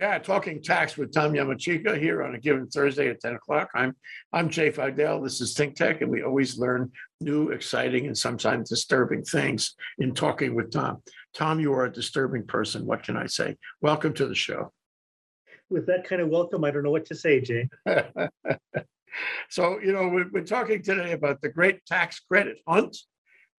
Yeah, talking tax with Tom Yamachika here on a given Thursday at ten o'clock. I'm, I'm Jay Fidell. This is Think Tech, and we always learn new, exciting, and sometimes disturbing things in talking with Tom. Tom, you are a disturbing person. What can I say? Welcome to the show. With that kind of welcome, I don't know what to say, Jay. So, you know, we're, we're talking today about the great tax credit hunt.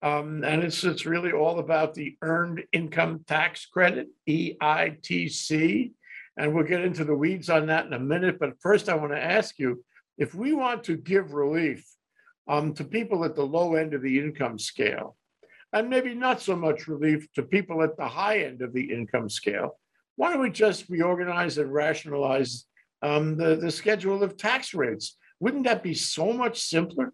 Um, and it's, it's really all about the Earned Income Tax Credit, EITC. And we'll get into the weeds on that in a minute. But first, I want to ask you, if we want to give relief um, to people at the low end of the income scale, and maybe not so much relief to people at the high end of the income scale, why don't we just reorganize and rationalize um, the, the schedule of tax rates? Wouldn't that be so much simpler?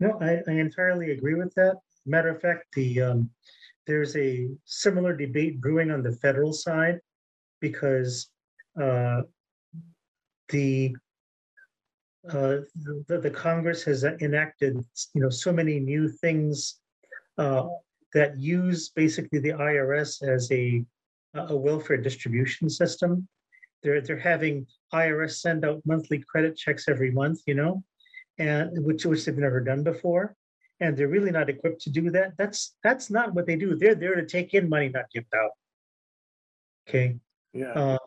No, I, I entirely agree with that. Matter of fact, the, um, there's a similar debate brewing on the federal side because, uh, the, uh, the, the Congress has enacted, you know, so many new things, uh, that use basically the IRS as a, a welfare distribution system. They're, they're having IRS send out monthly credit checks every month, you know? and which which they've never done before and they're really not equipped to do that that's that's not what they do they're there to take in money not give out okay Yeah, uh,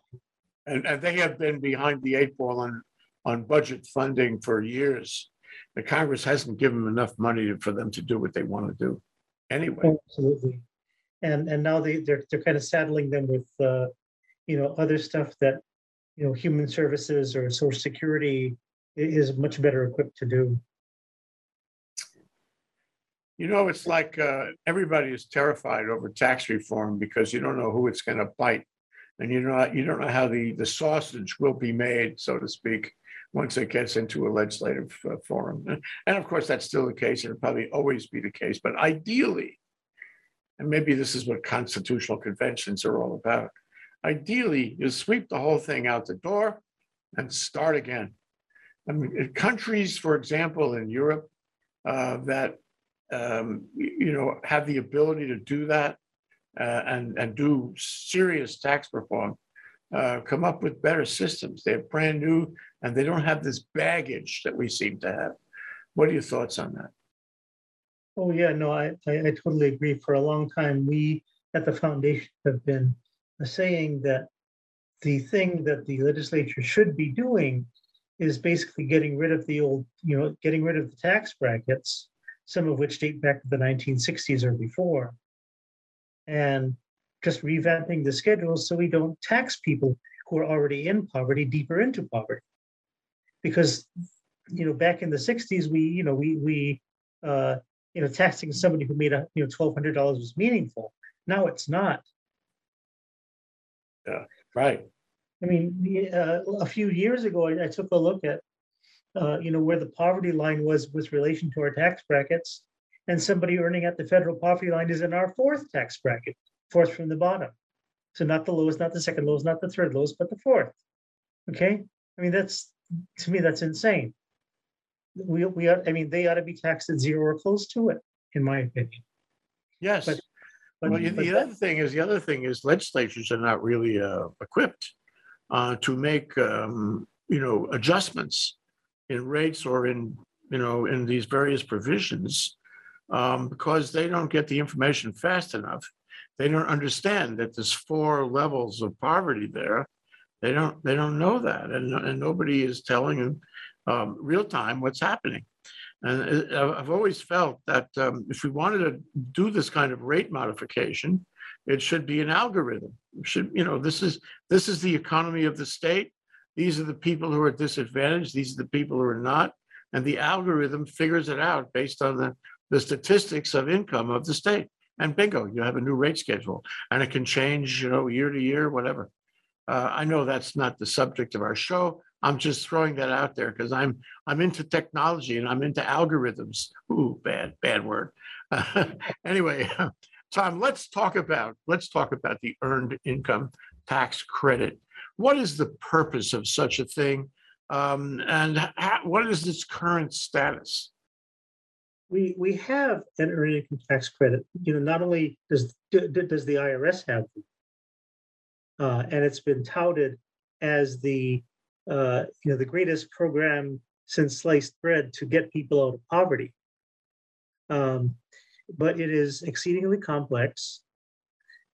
and, and they have been behind the eight ball on, on budget funding for years. The Congress hasn't given them enough money for them to do what they want to do. Anyway, absolutely and and now they they're, they're kind of saddling them with uh you know other stuff that you know human services or social security i- is much better equipped to do you know, it's like, uh, everybody is terrified over tax reform because you don't know who it's gonna bite. And you you don't know how the, the sausage will be made, so to speak, once it gets into a legislative uh, forum. And of course, that's still the case, and it'll probably always be the case, but ideally, and maybe this is what constitutional conventions are all about. Ideally, you sweep the whole thing out the door and start again. I mean, countries, for example, in Europe, uh, that um, you know have the ability to do that uh, and and do serious tax reform, uh, come up with better systems. They're brand new and they don't have this baggage that we seem to have. What are your thoughts on that? Oh, yeah, no, I, I, I totally agree. For a long time, we at the foundation have been saying that the thing that the legislature should be doing is basically getting rid of the old, you know, getting rid of the tax brackets, some of which date back to the nineteen sixties or before. And just revamping the schedules so we don't tax people who are already in poverty deeper into poverty. Because, you know, back in the sixties, we, you know, we, we, uh, you know, taxing somebody who made a, you know, twelve hundred dollars was meaningful. Now it's not. Yeah. Right. I mean, uh, a few years ago, I, I took a look at, uh, you know, where the poverty line was with relation to our tax brackets. And somebody earning at the federal poverty line is in our fourth tax bracket, fourth from the bottom. So not the lowest, not the second lowest, not the third lowest, but the fourth. Okay, I mean, that's, to me, that's insane. We, we, ought- I mean, they ought to be taxed at zero or close to it, in my opinion. Yes. But- But- Well, the but the that- other thing is, the other thing is legislatures are not really uh, equipped uh, to make, um, you know, adjustments in rates or in, you know, in these various provisions um, because they don't get the information fast enough. They don't understand that there's four levels of poverty there. They don't, they don't know that, and, and nobody is telling them um, real time what's happening. And uh, I've- always felt that um, if we wanted to do this kind of rate modification, it should be an algorithm. It Should, you know, this is, this is the economy of the state. These are the people who are disadvantaged. These are the people who are not. And the algorithm figures it out based on the, the statistics of income of the state. And bingo, you have a new rate schedule and it can change, you know, year to year, whatever. Uh, I know that's not the subject of our show. I'm just throwing that out there because I'm, I'm into technology and I'm into algorithms. Ooh, bad, bad word. Anyway, Tom, let's talk about, let's talk about the earned income tax credit. What is the purpose of such a thing? Um, and ha- what is its current status? We, we have an earned income tax credit, you know, not only does, does the IRS have. them, Uh, and it's been touted as the, uh, you know, the greatest program since sliced bread to get people out of poverty. Um, but it is exceedingly complex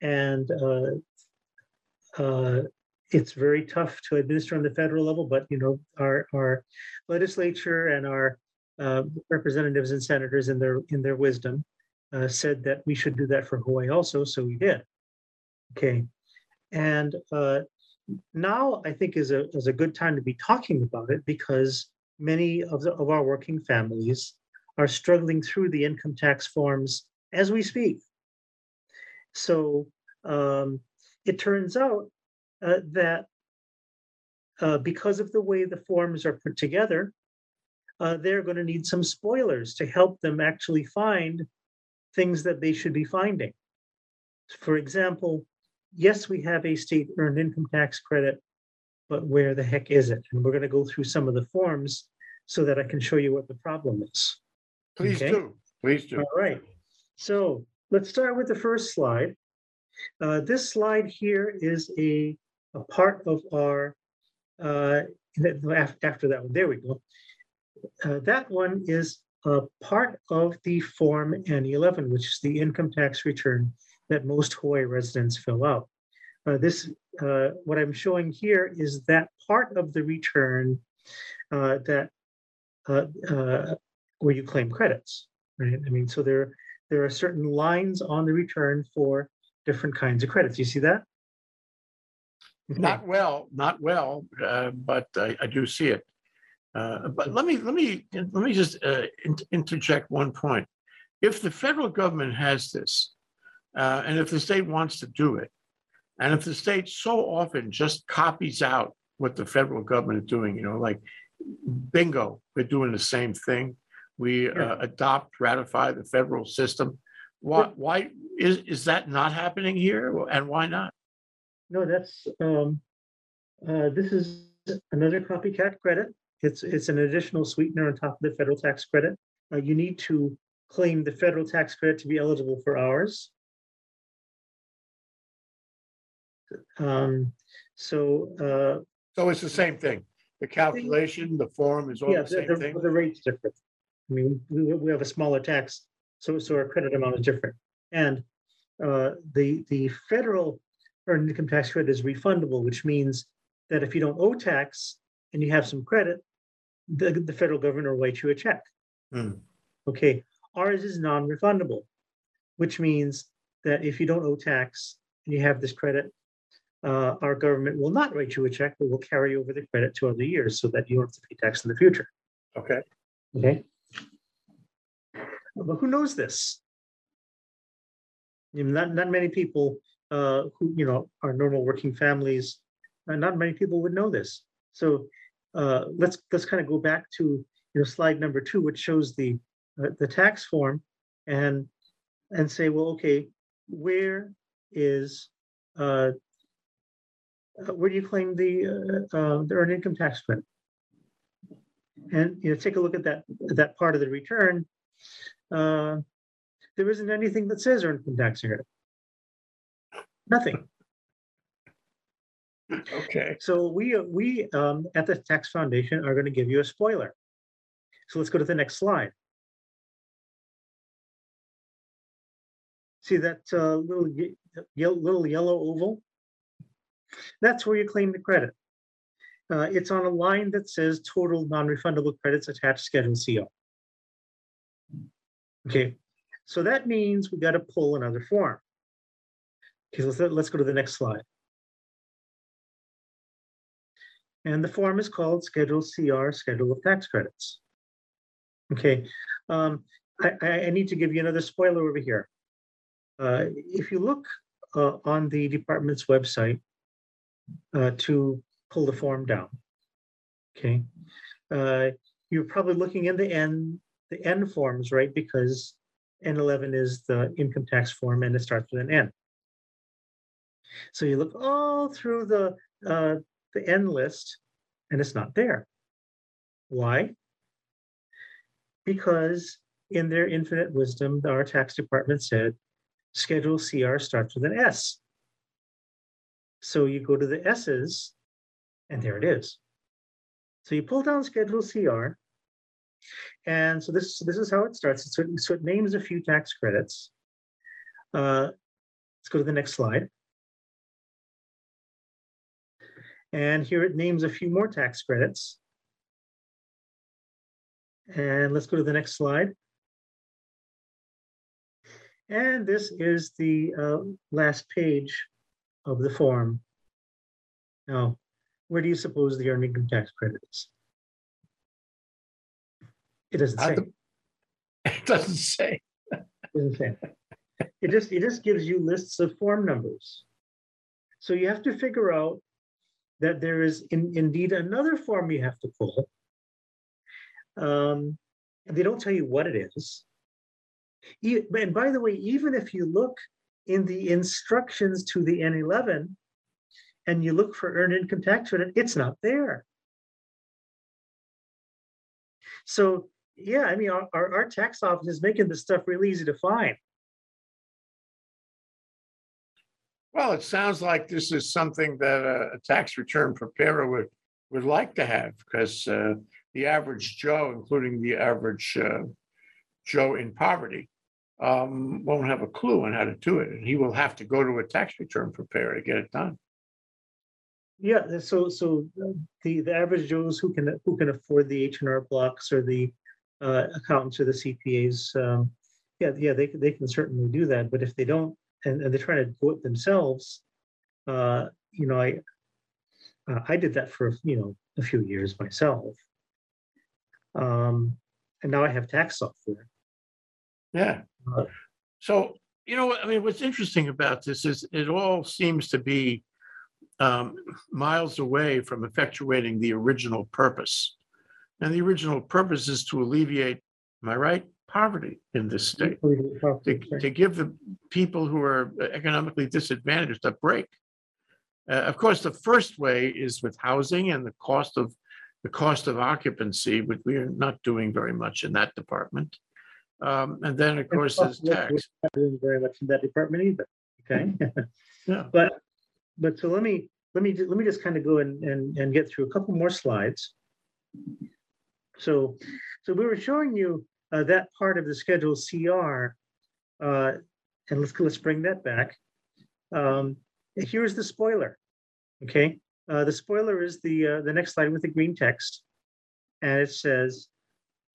and uh, uh, it's very tough to administer on the federal level, but you know, our, our legislature and our uh, representatives and senators in their, in their wisdom uh, said that we should do that for Hawaii also, so we did. Okay, and uh, now I think is a, is a good time to be talking about it because many of the, of our working families are struggling through the income tax forms as we speak. So um, it turns out uh, that uh, because of the way the forms are put together, uh, they're going to need some spoilers to help them actually find things that they should be finding. For example, yes, we have a state earned income tax credit, but where the heck is it? And we're going to go through some of the forms so that I can show you what the problem is. Please Okay. do, please do. All right, so let's start with the first slide. Uh, This slide here is a, a part of our, uh, after that one, there we go. Uh, That one is a part of the Form N11, which is the income tax return that most Hawaii residents fill out. Uh, This, uh, what I'm showing here is that part of the return uh, that uh, uh, where you claim credits, right? I mean, so there, there are certain lines on the return for different kinds of credits. You see that? Okay. Not well, not well, but I, I do see it. Uh, But let me, let me, let me just uh, in- interject one point. If the federal government has this, uh, and if the state wants to do it, and if the state so often just copies out what the federal government is doing, you know, like bingo, we're doing the same thing. We uh, Yeah. adopt, ratify the federal system. Why, why, is, is that not happening here? And why not? No, that's, um, uh, this is another copycat credit. It's, it's an additional sweetener on top of the federal tax credit. Uh, you need to claim the federal tax credit to be eligible for ours. Um, so, uh, So it's the same thing. The calculation, the form is all Yeah, the same the, thing. the rate's different. I mean, we, we we have a smaller tax, so, so our credit amount is different. And, uh, the, the federal earned income tax credit is refundable, which means that if you don't owe tax and you have some credit, the, the federal government will write you a check. Hmm. Okay, ours is non-refundable, which means that if you don't owe tax and you have this credit, uh, our government will not write you a check, but will carry over the credit to other years so that you don't have to pay tax in the future. Okay, Okay. But who knows this? You know, Not, not many people, uh, who, you know, are normal working families, uh, not many people would know this. So, uh, let's, let's kind of go back to, you know, slide number two, which shows the, uh, the tax form and, and say, well, okay, where is, uh, uh, where do you claim the, uh, the earned income tax credit? And, you know, take a look at that, that part of the return. There isn't anything that says earned income tax credit. Nothing. Okay. So we, we, um, at the Tax Foundation are gonna give you a spoiler. So let's go to the next slide. See that, uh, little, little yellow oval? That's where you claim the credit. Uh, it's on a line that says total non-refundable credits attached Schedule CR. Okay, so that means we gotta pull another form. Okay, let's, let's go to the next slide. And the form is called Schedule CR, Schedule of Tax Credits. Okay, um, I, I, need to give you another spoiler over here. Uh, if you look, uh, on the department's website, uh, to pull the form down. Okay, uh, you're probably looking in the N, the N forms, right? Because N eleven is the income tax form and it starts with an N. So you look all through the, uh, the N list and it's not there. Why? Because in their infinite wisdom, our tax department said, Schedule CR starts with an S. So you go to the S's, and there it is. So you pull down Schedule CR. And so this, this is how it starts. So, it- so it names a few tax credits. Uh, Let's go to the next slide. And here it names a few more tax credits. And let's go to the next slide. And this is the uh, last page of the form. Now, where do you suppose the earned income tax credit is? It doesn't say. It doesn't say. Doesn't say. It just, it just gives you lists of form numbers. So you have to figure out that there is in- indeed another form you have to pull. Um, they don't tell you what it is. And by the way, even if you look in the instructions to the N11 and you look for earned income tax credit, it's not there. So, yeah, I mean, our, our tax office is making this stuff really easy to find. Well, it sounds like this is something that a, a tax return preparer would, would like to have, because, uh, the average Joe, including the average, uh, Joe in poverty, um, won't have a clue on how to do it, and he will have to go to a tax return preparer to get it done. Yeah, so, so the, the average Joes who can, who can afford the H and R blocks or the uh, accountants or the CPAs, um, yeah, yeah, they, they can certainly do that, but if they don't, and, and they're trying to do it themselves, uh, you know, I, uh, I did that for, you know, a few years myself. Um, and now I have tax software. Yeah. Uh, So, you know, I mean, what's interesting about this is it all seems to be um, miles away from effectuating the original purpose. And the original purpose is to alleviate, am I right, poverty in this state, to, to give the people who are economically disadvantaged a break. Uh, of course, the first way is with housing and the cost of, the cost of occupancy, which we are not doing very much in that department. Um, and then, of course, there's tax. we're Not doing very much in that department either, okay? Yeah. But, but so let me, let me, let me just kind of go and, and, and get through a couple more slides. So, so we were showing you uh, that part of the Schedule CR. uh, And let's, let's bring that back. Um, Here's the spoiler, okay? Uh, The spoiler is the, uh, the next slide with the green text. And it says,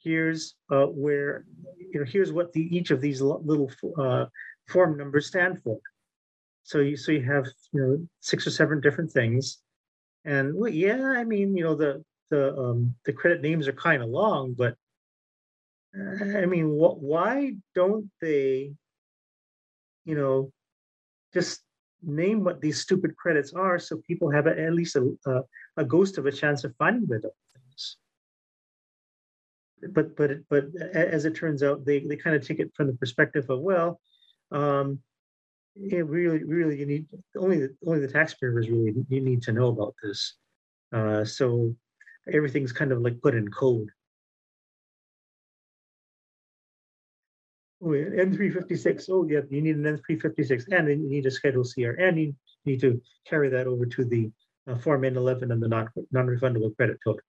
here's uh, where, you know, here's what the, each of these little uh, form numbers stand for. So you, so you have, you know, six or seven different things. And well, yeah, I mean, you know, the, the, um, the credit names are kind of long, but I mean, why don't they, you know, just name what these stupid credits are so people have a- at least a, a, a ghost of a chance of finding the things? But, but, but as it turns out, they, they kind of take it from the perspective of, well, um, it really, really, you need, only, the only the taxpayers really, you need to know about this. Uh, so everything's kind of like put in code. Oh, N three fifty-six, oh, yeah, you need an N three fifty-six, and you need a Schedule CR, and you need to carry that over to the uh, Form N eleven and the non, non-refundable credit total.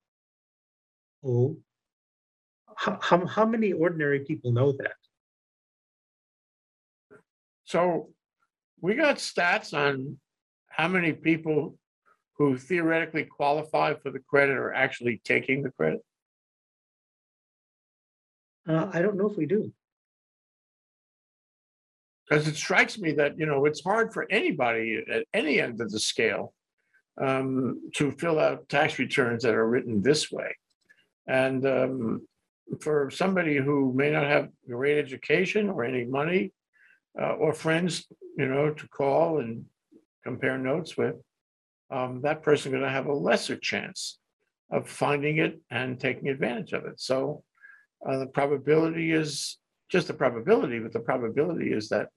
Oh. How, how, how many ordinary people know that? So we got stats on how many people who theoretically qualify for the credit are actually taking the credit. Uh, I don't know if we do. Because it strikes me that, you know, it's hard for anybody at any end of the scale um, to fill out tax returns that are written this way. And um, for somebody who may not have great education or any money uh, or friends, you know, to call and compare notes with, um, that person going to have a lesser chance of finding it and taking advantage of it. So uh, the probability is just a probability, but the probability is that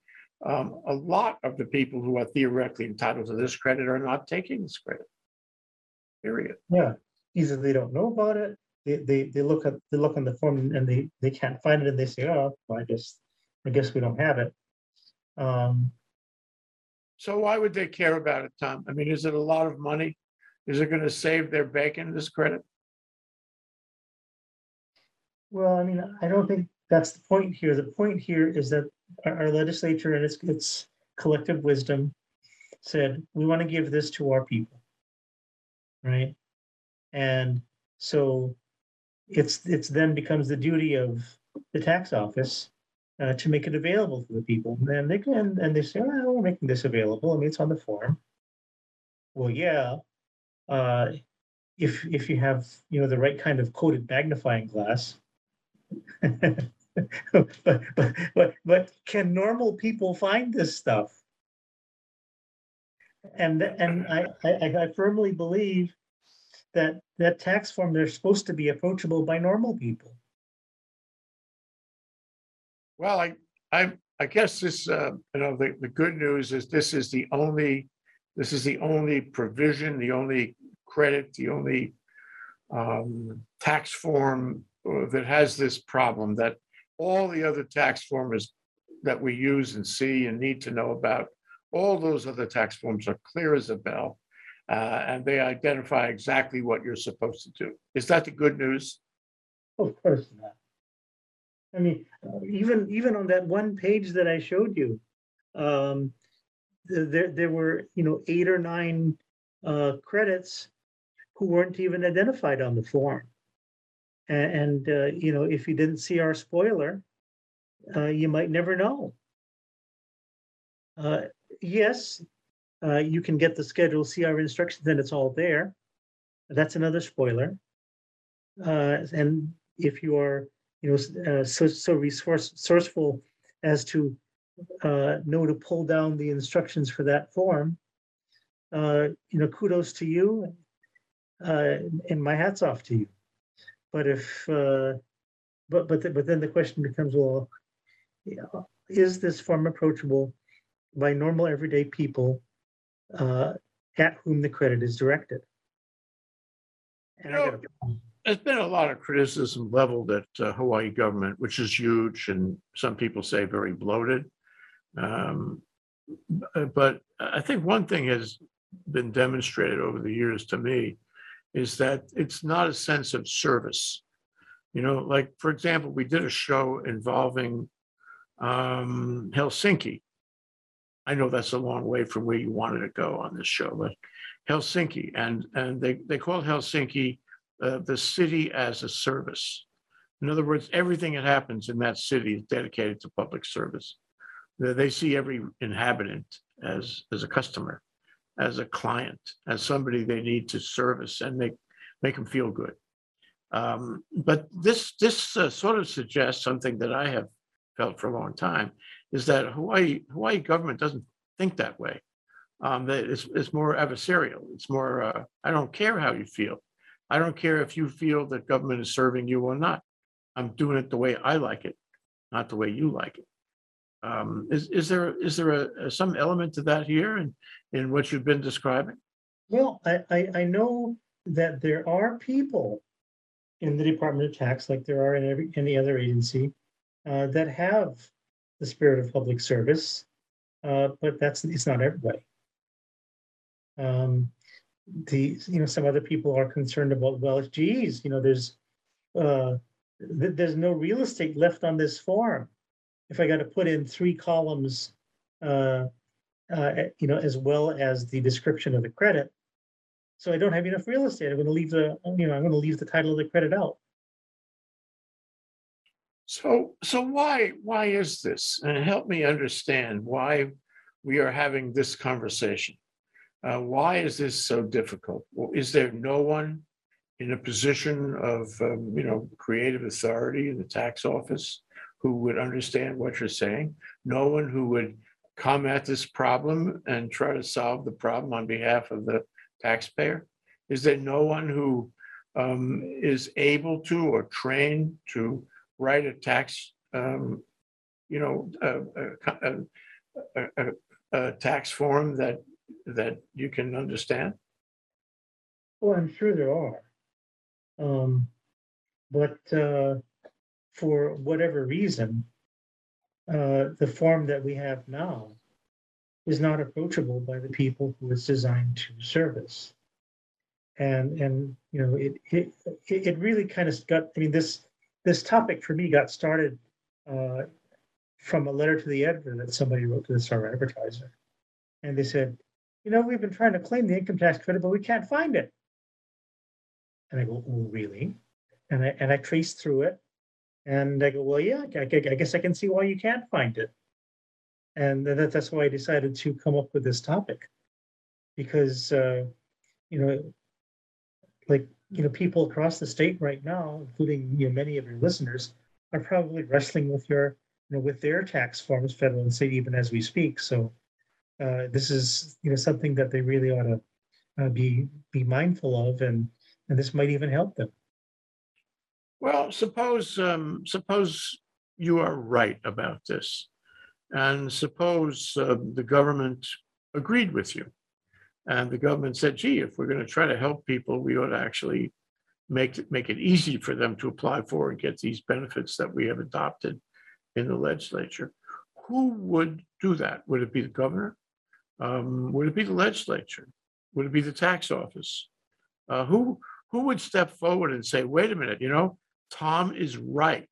um, a lot of the people who are theoretically entitled to this credit are not taking this credit. Period. Yeah, either they don't know about it, they, they, they look at, they look on the form and they, they can't find it and they say, oh, well, I guess, I guess we don't have it. Um, So why would they care about it, Tom? I mean, is it a lot of money? Is it gonna save their bacon, in this credit? Well, I mean, I don't think that's the point here. The point here is that our our legislature and its, its collective wisdom said, we want to give this to our people. Right? And so it's, it's then becomes the duty of the tax office uh, to make it available to the people. And then they can, and they say, oh, we're making this available. I mean, it's on the form. Well, yeah. Uh, if, if you have, you know, the right kind of coated magnifying glass. but, but, but, but can normal people find this stuff? And, and I, I, I firmly believe that, that tax form, they're supposed to be approachable by normal people. Well, I, I, I guess this, uh, you know, the, the good news is this is the only, this is the only provision, the only credit, the only um, tax form uh, that has this problem that all the other tax forms that we use and see and need to know about, all those other tax forms are clear as a bell. Uh, and they identify exactly what you're supposed to do. Is that the good news? Of course not. I mean, even, even on that one page that I showed you, um, there, there were, you know, eight or nine, uh, credits who weren't even identified on the form. And, uh, you know, if you didn't CR spoiler, uh, you might never know. Uh, yes, uh, you can get the schedule, see our instructions, and it's all there. That's another spoiler. Uh, and if you are, you know, uh, so, so resource, sourceful as to know to pull down the instructions for that form, you know, kudos to you. And my hat's off to you. But if, uh, but, but, the- but then the question becomes, well, yeah, is this form approachable by normal everyday people uh, at whom the credit is directed? And I got There's been a lot of criticism leveled at uh, Hawaii government, which is huge and some people say very bloated. Um, But I think one thing has been demonstrated over the years to me is that it's not a sense of service. You know, like, for example, we did a show involving um, Helsinki. I know that's a long way from where you wanted to go on this show, but Helsinki, and, and they, they called Helsinki uh, the city as a service. In other words, everything that happens in that city is dedicated to public service. They, see every inhabitant as, as a customer, as a client, as somebody they need to service and make, make them feel good. Um, but this, this uh, sort of suggests something that I have felt for a long time, is that Hawaii, Hawaii government doesn't think that way. Um, that it's, it's more adversarial. It's more, uh, I don't care how you feel. I don't care if you feel that government is serving you or not. I'm doing it the way I like it, not the way you like it. Um, is, is there, is there a, some element to that here in, in what you've been describing? Well, I, I, I know that there are people in the Department of Tax, like there are in every, any other agency, uh, that have the spirit of public service, uh, but that's, it's not everybody. Um, the, you know, some other people are concerned about, well, geez, you know, there's, uh, th- there's no real estate left on this form. If I got to put in three columns, uh, uh, you know, as well as the description of the credit. So I don't have enough real estate. I'm gonna leave the, you know, I'm gonna leave the title of the credit out. So, so why, why is this? And help me understand why we are having this conversation. Uh, why is this so difficult? Is there no one in a position of, um, you know, creative authority in the tax office who would understand what you're saying? No one who would come at this problem and try to solve the problem on behalf of the taxpayer? Is there no one who um, is able to or trained to write a tax, um, you know, a, a, a, a, tax form that, that you can understand? Well, I'm sure there are. Um, but, uh, for whatever reason, uh, the form that we have now is not approachable by the people who it's designed to service. And, and, you know, it, it, it really kind of got, I mean, this, this topic for me got started uh, from a letter to the editor that somebody wrote to the Star Advertiser. And they said, you know, we've been trying to claim the income tax credit, but we can't find it. And I go, oh, really? And I, and I traced through it. And I go, well, yeah, I, I- guess I can see why you can't find it. And that, that's why I decided to come up with this topic. Because, uh, you know, like, you know, people across the state right now, including, you know, many of your listeners, are probably wrestling with your, you know, with their tax forms, federal and state, even as we speak. So uh, this is, you know, something that they really ought to uh, be, be mindful of and, and this might even help them. Well, suppose, um, suppose you are right about this. And suppose, uh, the government agreed with you. And the government said, gee, if we're gonna try to help people, we ought to actually make, it make it easy for them to apply for and get these benefits that we have adopted in the legislature. Who would do that? Would it be the governor? Um, would it be the legislature? Would it be the tax office? Uh, who, who would step forward and say, wait a minute, you know, Tom is right.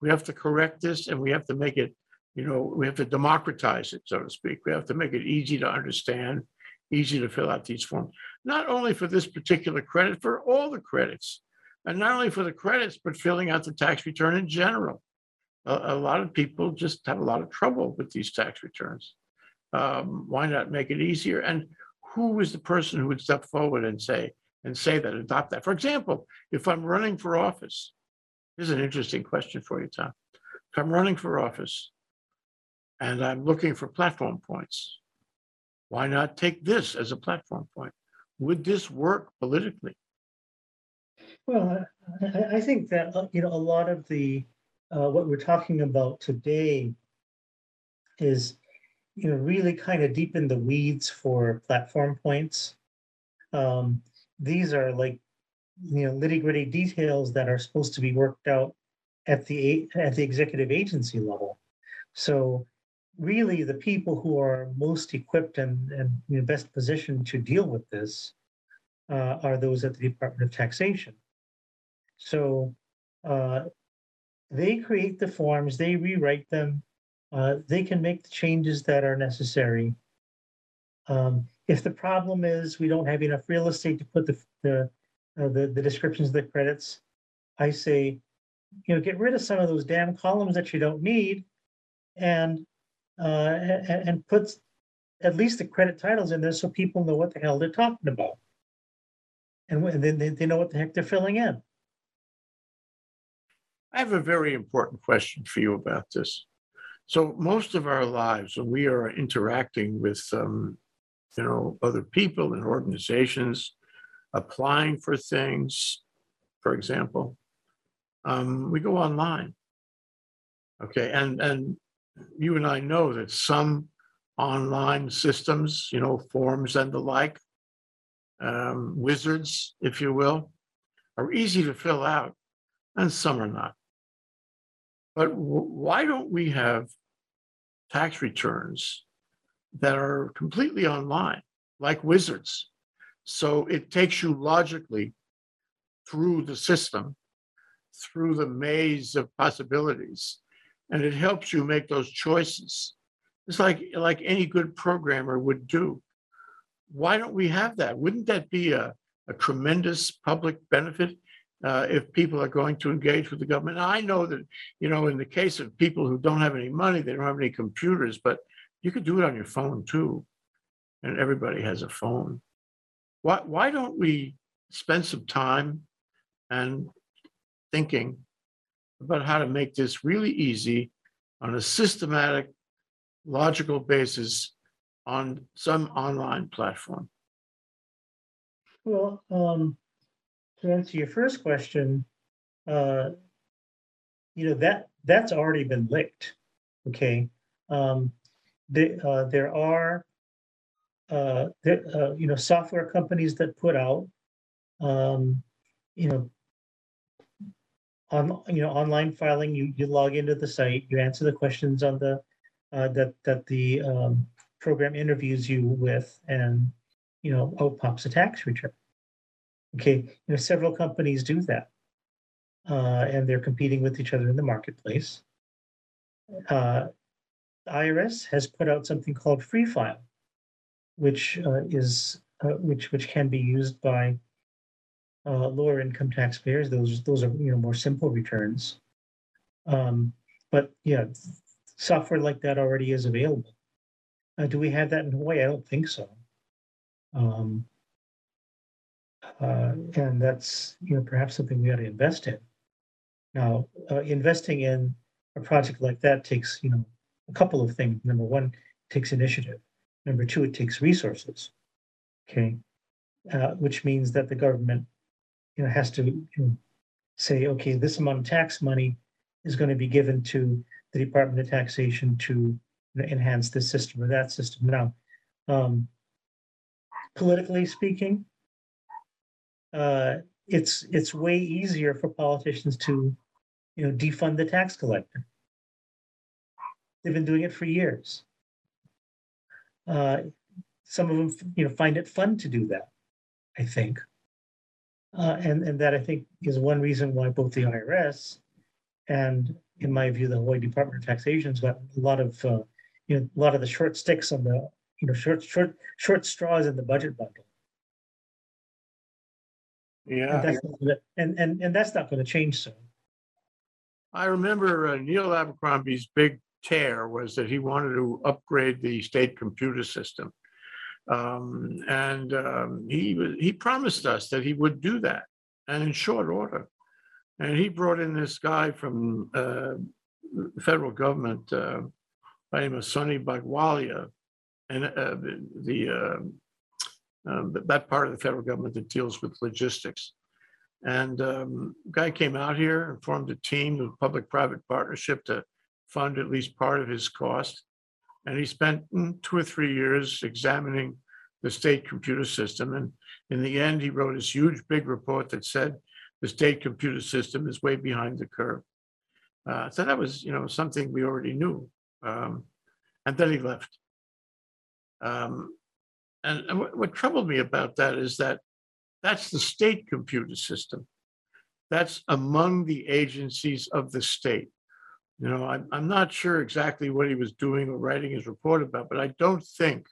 We have to correct this and we have to make it, you know, we have to democratize it, so to speak. We have to make it easy to understand, easy to fill out these forms. Not only for this particular credit, for all the credits. And not only for the credits, but filling out the tax return in general. A, a lot of people just have a lot of trouble with these tax returns. Um, why not make it easier? And who is the person who would step forward and say, and say that, adopt that? For example, if I'm running for office, Here's an interesting question for you, Tom. If I'm running for office and I'm looking for platform points, why not take this as a platform point? Would this work politically? Well, I, think that, uh, you know, a lot of the, uh, what we're talking about today is, you know, really kind of deep in the weeds for platform points. Um, these are like, you know, nitty gritty details that are supposed to be worked out at the, at the executive agency level. So really, the people who are most equipped and, and, you know, best positioned to deal with this uh, are those at the Department of Taxation. So uh, they create the forms, they rewrite them, uh, they can make the changes that are necessary. Um, if the problem is we don't have enough real estate to put the the the, the descriptions of the credits, I say, you know, get rid of some of those damn columns that you don't need, and uh, and, put at least the credit titles in there so people know what the hell they're talking about, and then they, they know what the heck they're filling in. I have a very important question for you about this. So most of our lives, when we are interacting with, um, you know, other people and organizations, applying for things, for example, um, we go online. Okay, and and you and I know that some online systems, you know, forms and the like, um, wizards, if you will, are easy to fill out, and some are not. But wh- why don't we have tax returns that are completely online, like wizards? So it takes you logically through the system, through the maze of possibilities, and it helps you make those choices. It's like like any good programmer would do. Why don't we have that? Wouldn't that be a, a tremendous public benefit uh, if people are going to engage with the government? I know that you know, in the case of people who don't have any money, they don't have any computers, but you could do it on your phone too. And everybody has a phone. Why, why don't we spend some time and thinking about how to make this really easy on a systematic, logical basis on some online platform? Well, um, to answer your first question, uh, you know, that, that's already been licked, okay? Um, the, uh, there are, uh, uh, you know, software companies that put out, um, you know, on, you know, online filing, you, you log into the site, you answer the questions on the, uh, that, that the, um, program interviews you with and, you know, out pops a tax return. Okay, you know, several companies do that. Uh, and they're competing with each other in the marketplace. Uh, the IRS has put out something called Free File, which uh, is uh, which which can be used by uh, lower income taxpayers. Those those are you know more simple returns. Um, but yeah, software like that already is available. Uh, do we have that in Hawaii? I don't think so. Um, uh, and that's you know perhaps something we ought to invest in. Now, uh, investing in a project like that takes you know a couple of things. Number one, takes initiative. Number two, it takes resources. Okay, uh, which means that the government you know has to you know, say, okay, this amount of tax money is going to be given to the Department of Taxation to enhance this system or that system. Now, um, politically speaking, uh, it's it's way easier for politicians to, you know, defund the tax collector. They've been doing it for years. Uh, some of them, you know, find it fun to do that. I think, uh, and and that I think is one reason why both the IRS and, in my view, the Hawaii Department of Taxation's got a lot of, uh, you know, a lot of the short sticks on the, you know, short short short straws in the budget bundle. And Yeah, that's not gonna- and and and that's not going to change soon. I remember uh, Neil Abercrombie's big tear was that he wanted to upgrade the state computer system. Um, and um, he he promised us that he would do that, and in short order. And he brought in this guy from uh, the federal government uh, by the name of Sonny Bhagowalia, and uh, the, the um, that- that part of the federal government that deals with logistics. And um, guy came out here and formed a team of public-private partnership to fund at least part of his cost. And he spent mm, two or three years examining the state computer system. And in the end, he wrote this huge, big report that said the state computer system is way behind the curve. Uh, so that was, you know, something we already knew. Um, and then he left. Um, and, and what, what troubled me about that is that that's the state computer system. That's among the agencies of the state. You know, I'm, I'm not sure exactly what he was doing or writing his report about, but I don't think,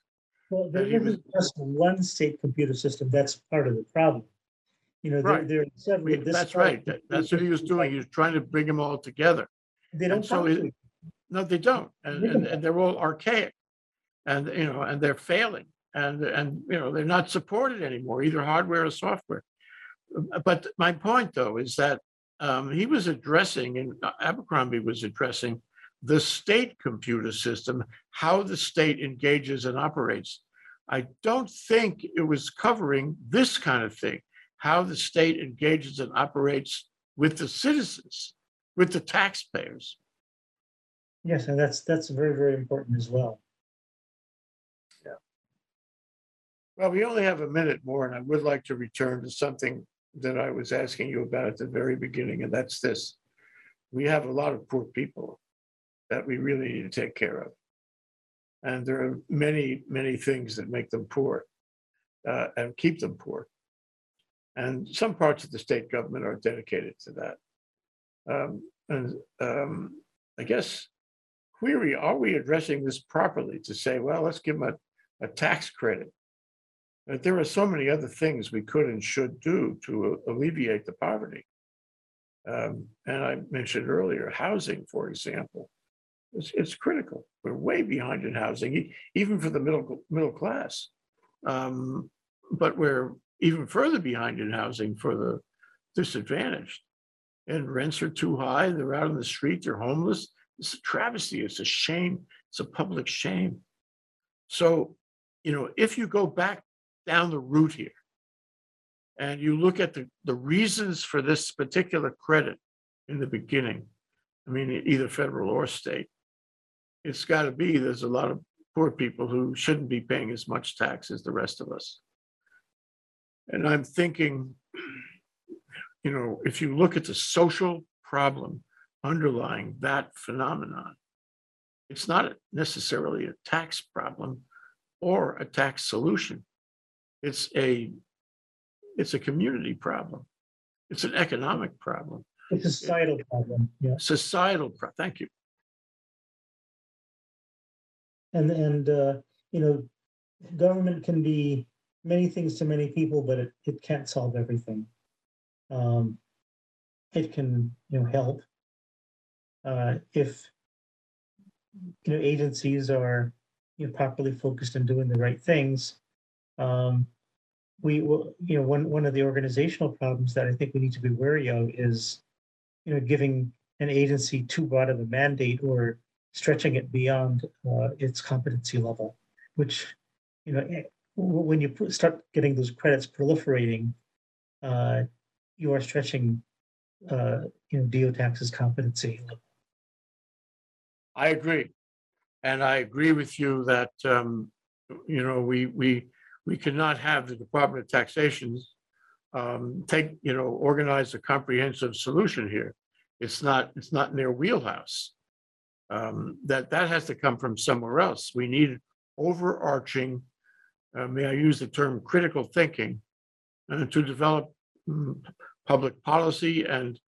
Well, there he was- isn't just one state computer system. That's part of the problem. You know, there, Right. there are several. this that's part- right. that- That's what he was doing. He was trying to bring them all together. They don't And so talk it- each No, they don't. And, and, and they're all archaic. And, you know, and they're failing. And, and, you know, they're not supported anymore, either hardware or software. But my point though is that um, he was addressing, and Abercrombie was addressing the state computer system, how the state engages and operates. I don't think it was covering this kind of thing, how the state engages and operates with the citizens, with the taxpayers. Yes, and that's, that's very, very important as well. Yeah. Well, we only have a minute more, and I would like to return to something that I was asking you about at the very beginning, and that's this. We have a lot of poor people that we really need to take care of. And there are many, many things that make them poor uh, and keep them poor. And some parts of the state government are dedicated to that. Um, and um, I guess query, are we addressing this properly to say, well, let's give them a, a tax credit? There are so many other things we could and should do to alleviate the poverty. Um, and I mentioned earlier, housing, for example, it's, it's critical. We're way behind in housing, even for the middle, middle class. Um, but we're even further behind in housing for the disadvantaged. And rents are too high, they're out on the street, they're homeless. It's a travesty, it's a shame, it's a public shame. So, you know, if you go back down the route here. And you look at the, the reasons for this particular credit in the beginning, I mean, either federal or state. It's got to be, there's a lot of poor people who shouldn't be paying as much tax as the rest of us. And I'm thinking, you know, if you look at the social problem underlying that phenomenon, it's not necessarily a tax problem or a tax solution. It's a, it's a community problem. It's an economic problem, It's a societal problem, yeah. societal, pro- thank you. And, and, uh, you know, government can be many things to many people, but it, it can't solve everything. Um, it can, you know, help. Uh, if, you know, agencies are, you know, properly focused on doing the right things. Um, we will, you know, one, one of the organizational problems that I think we need to be wary of is, you know, giving an agency too broad of a mandate or stretching it beyond uh, its competency level, which, you know, eh, when you start getting those credits proliferating, uh, you are stretching, uh, you know, DOTAX's competency. level. I agree. And I agree with you that, um, you know, we, we, we cannot have the Department of Taxation um, take, you know, organize a comprehensive solution here. It's not, it's not in their wheelhouse. Um, that, that has to come from somewhere else. We need overarching, uh, may I use the term critical thinking, uh, to develop mm, public policy and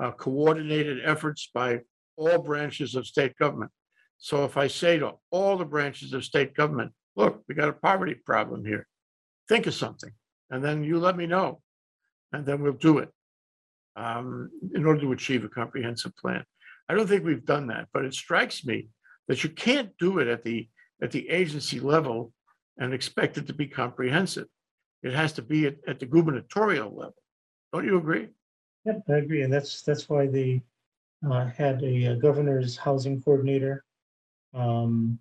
uh, coordinated efforts by all branches of state government. So if I say to all the branches of state government, look, we got a poverty problem here. Think of something, and then you let me know. And then we'll do it. um, in order to achieve a comprehensive plan. I don't think we've done that, but it strikes me that you can't do it at the, at the agency level and expect it to be comprehensive. It has to be at, at the gubernatorial level. Don't you agree? Yep, I agree, and that's, that's why they uh, had a governor's housing coordinator. Um,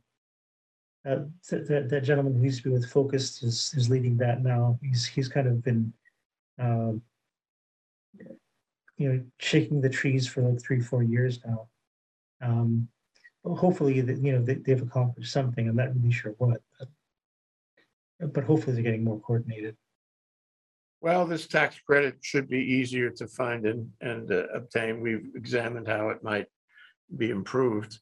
uh, That, gentleman who used to be with Focus is, is leading that now. He's, he's kind of been, um, you know, shaking the trees for like three, four years now. Um, well, Hopefully, that, you know, they, they've accomplished something. I'm not really sure what, but but hopefully they're getting more coordinated. Well, this tax credit should be easier to find and, and uh, obtain. We've examined how it might be improved.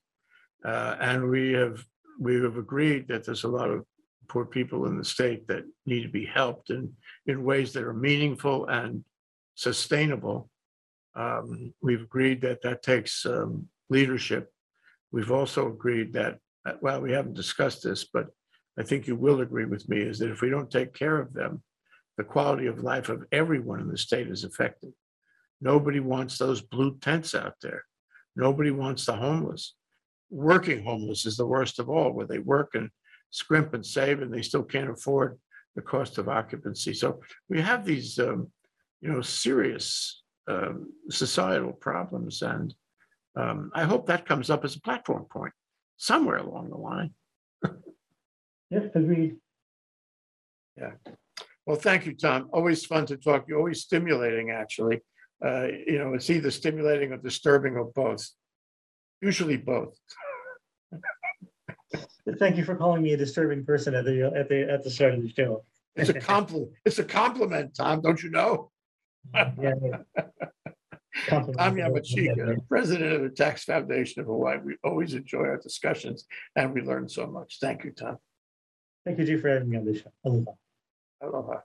Uh, and we have, we have agreed that there's a lot of poor people in the state that need to be helped in, in ways that are meaningful and sustainable. Um, we've agreed that that takes, um, leadership. We've also agreed that, uh, well, we haven't discussed this, but I think you will agree with me, is that if we don't take care of them, the quality of life of everyone in the state is affected. Nobody wants those blue tents out there. Nobody wants the homeless. Working homeless is the worst of all, where they work and scrimp and save and they still can't afford the cost of occupancy. So we have these, um, you know, serious um, societal problems. And um, I hope that comes up as a platform point somewhere along the line. Yep, agreed. Yeah. Well, thank you, Tom. Always fun to talk. You're always stimulating, actually. Uh, you know, it's either stimulating or disturbing or both. Usually both. Thank you for calling me a disturbing person at the, at the, at the start of the show. It's a compliment. It's a compliment, Tom, don't you know? Yeah, yeah. Compliment. Tom Yamachika, president of the Tax Foundation of Hawaii. We always enjoy our discussions and we learn so much. Thank you, Tom. Thank you, Chief, for having me on the show. Aloha. Aloha.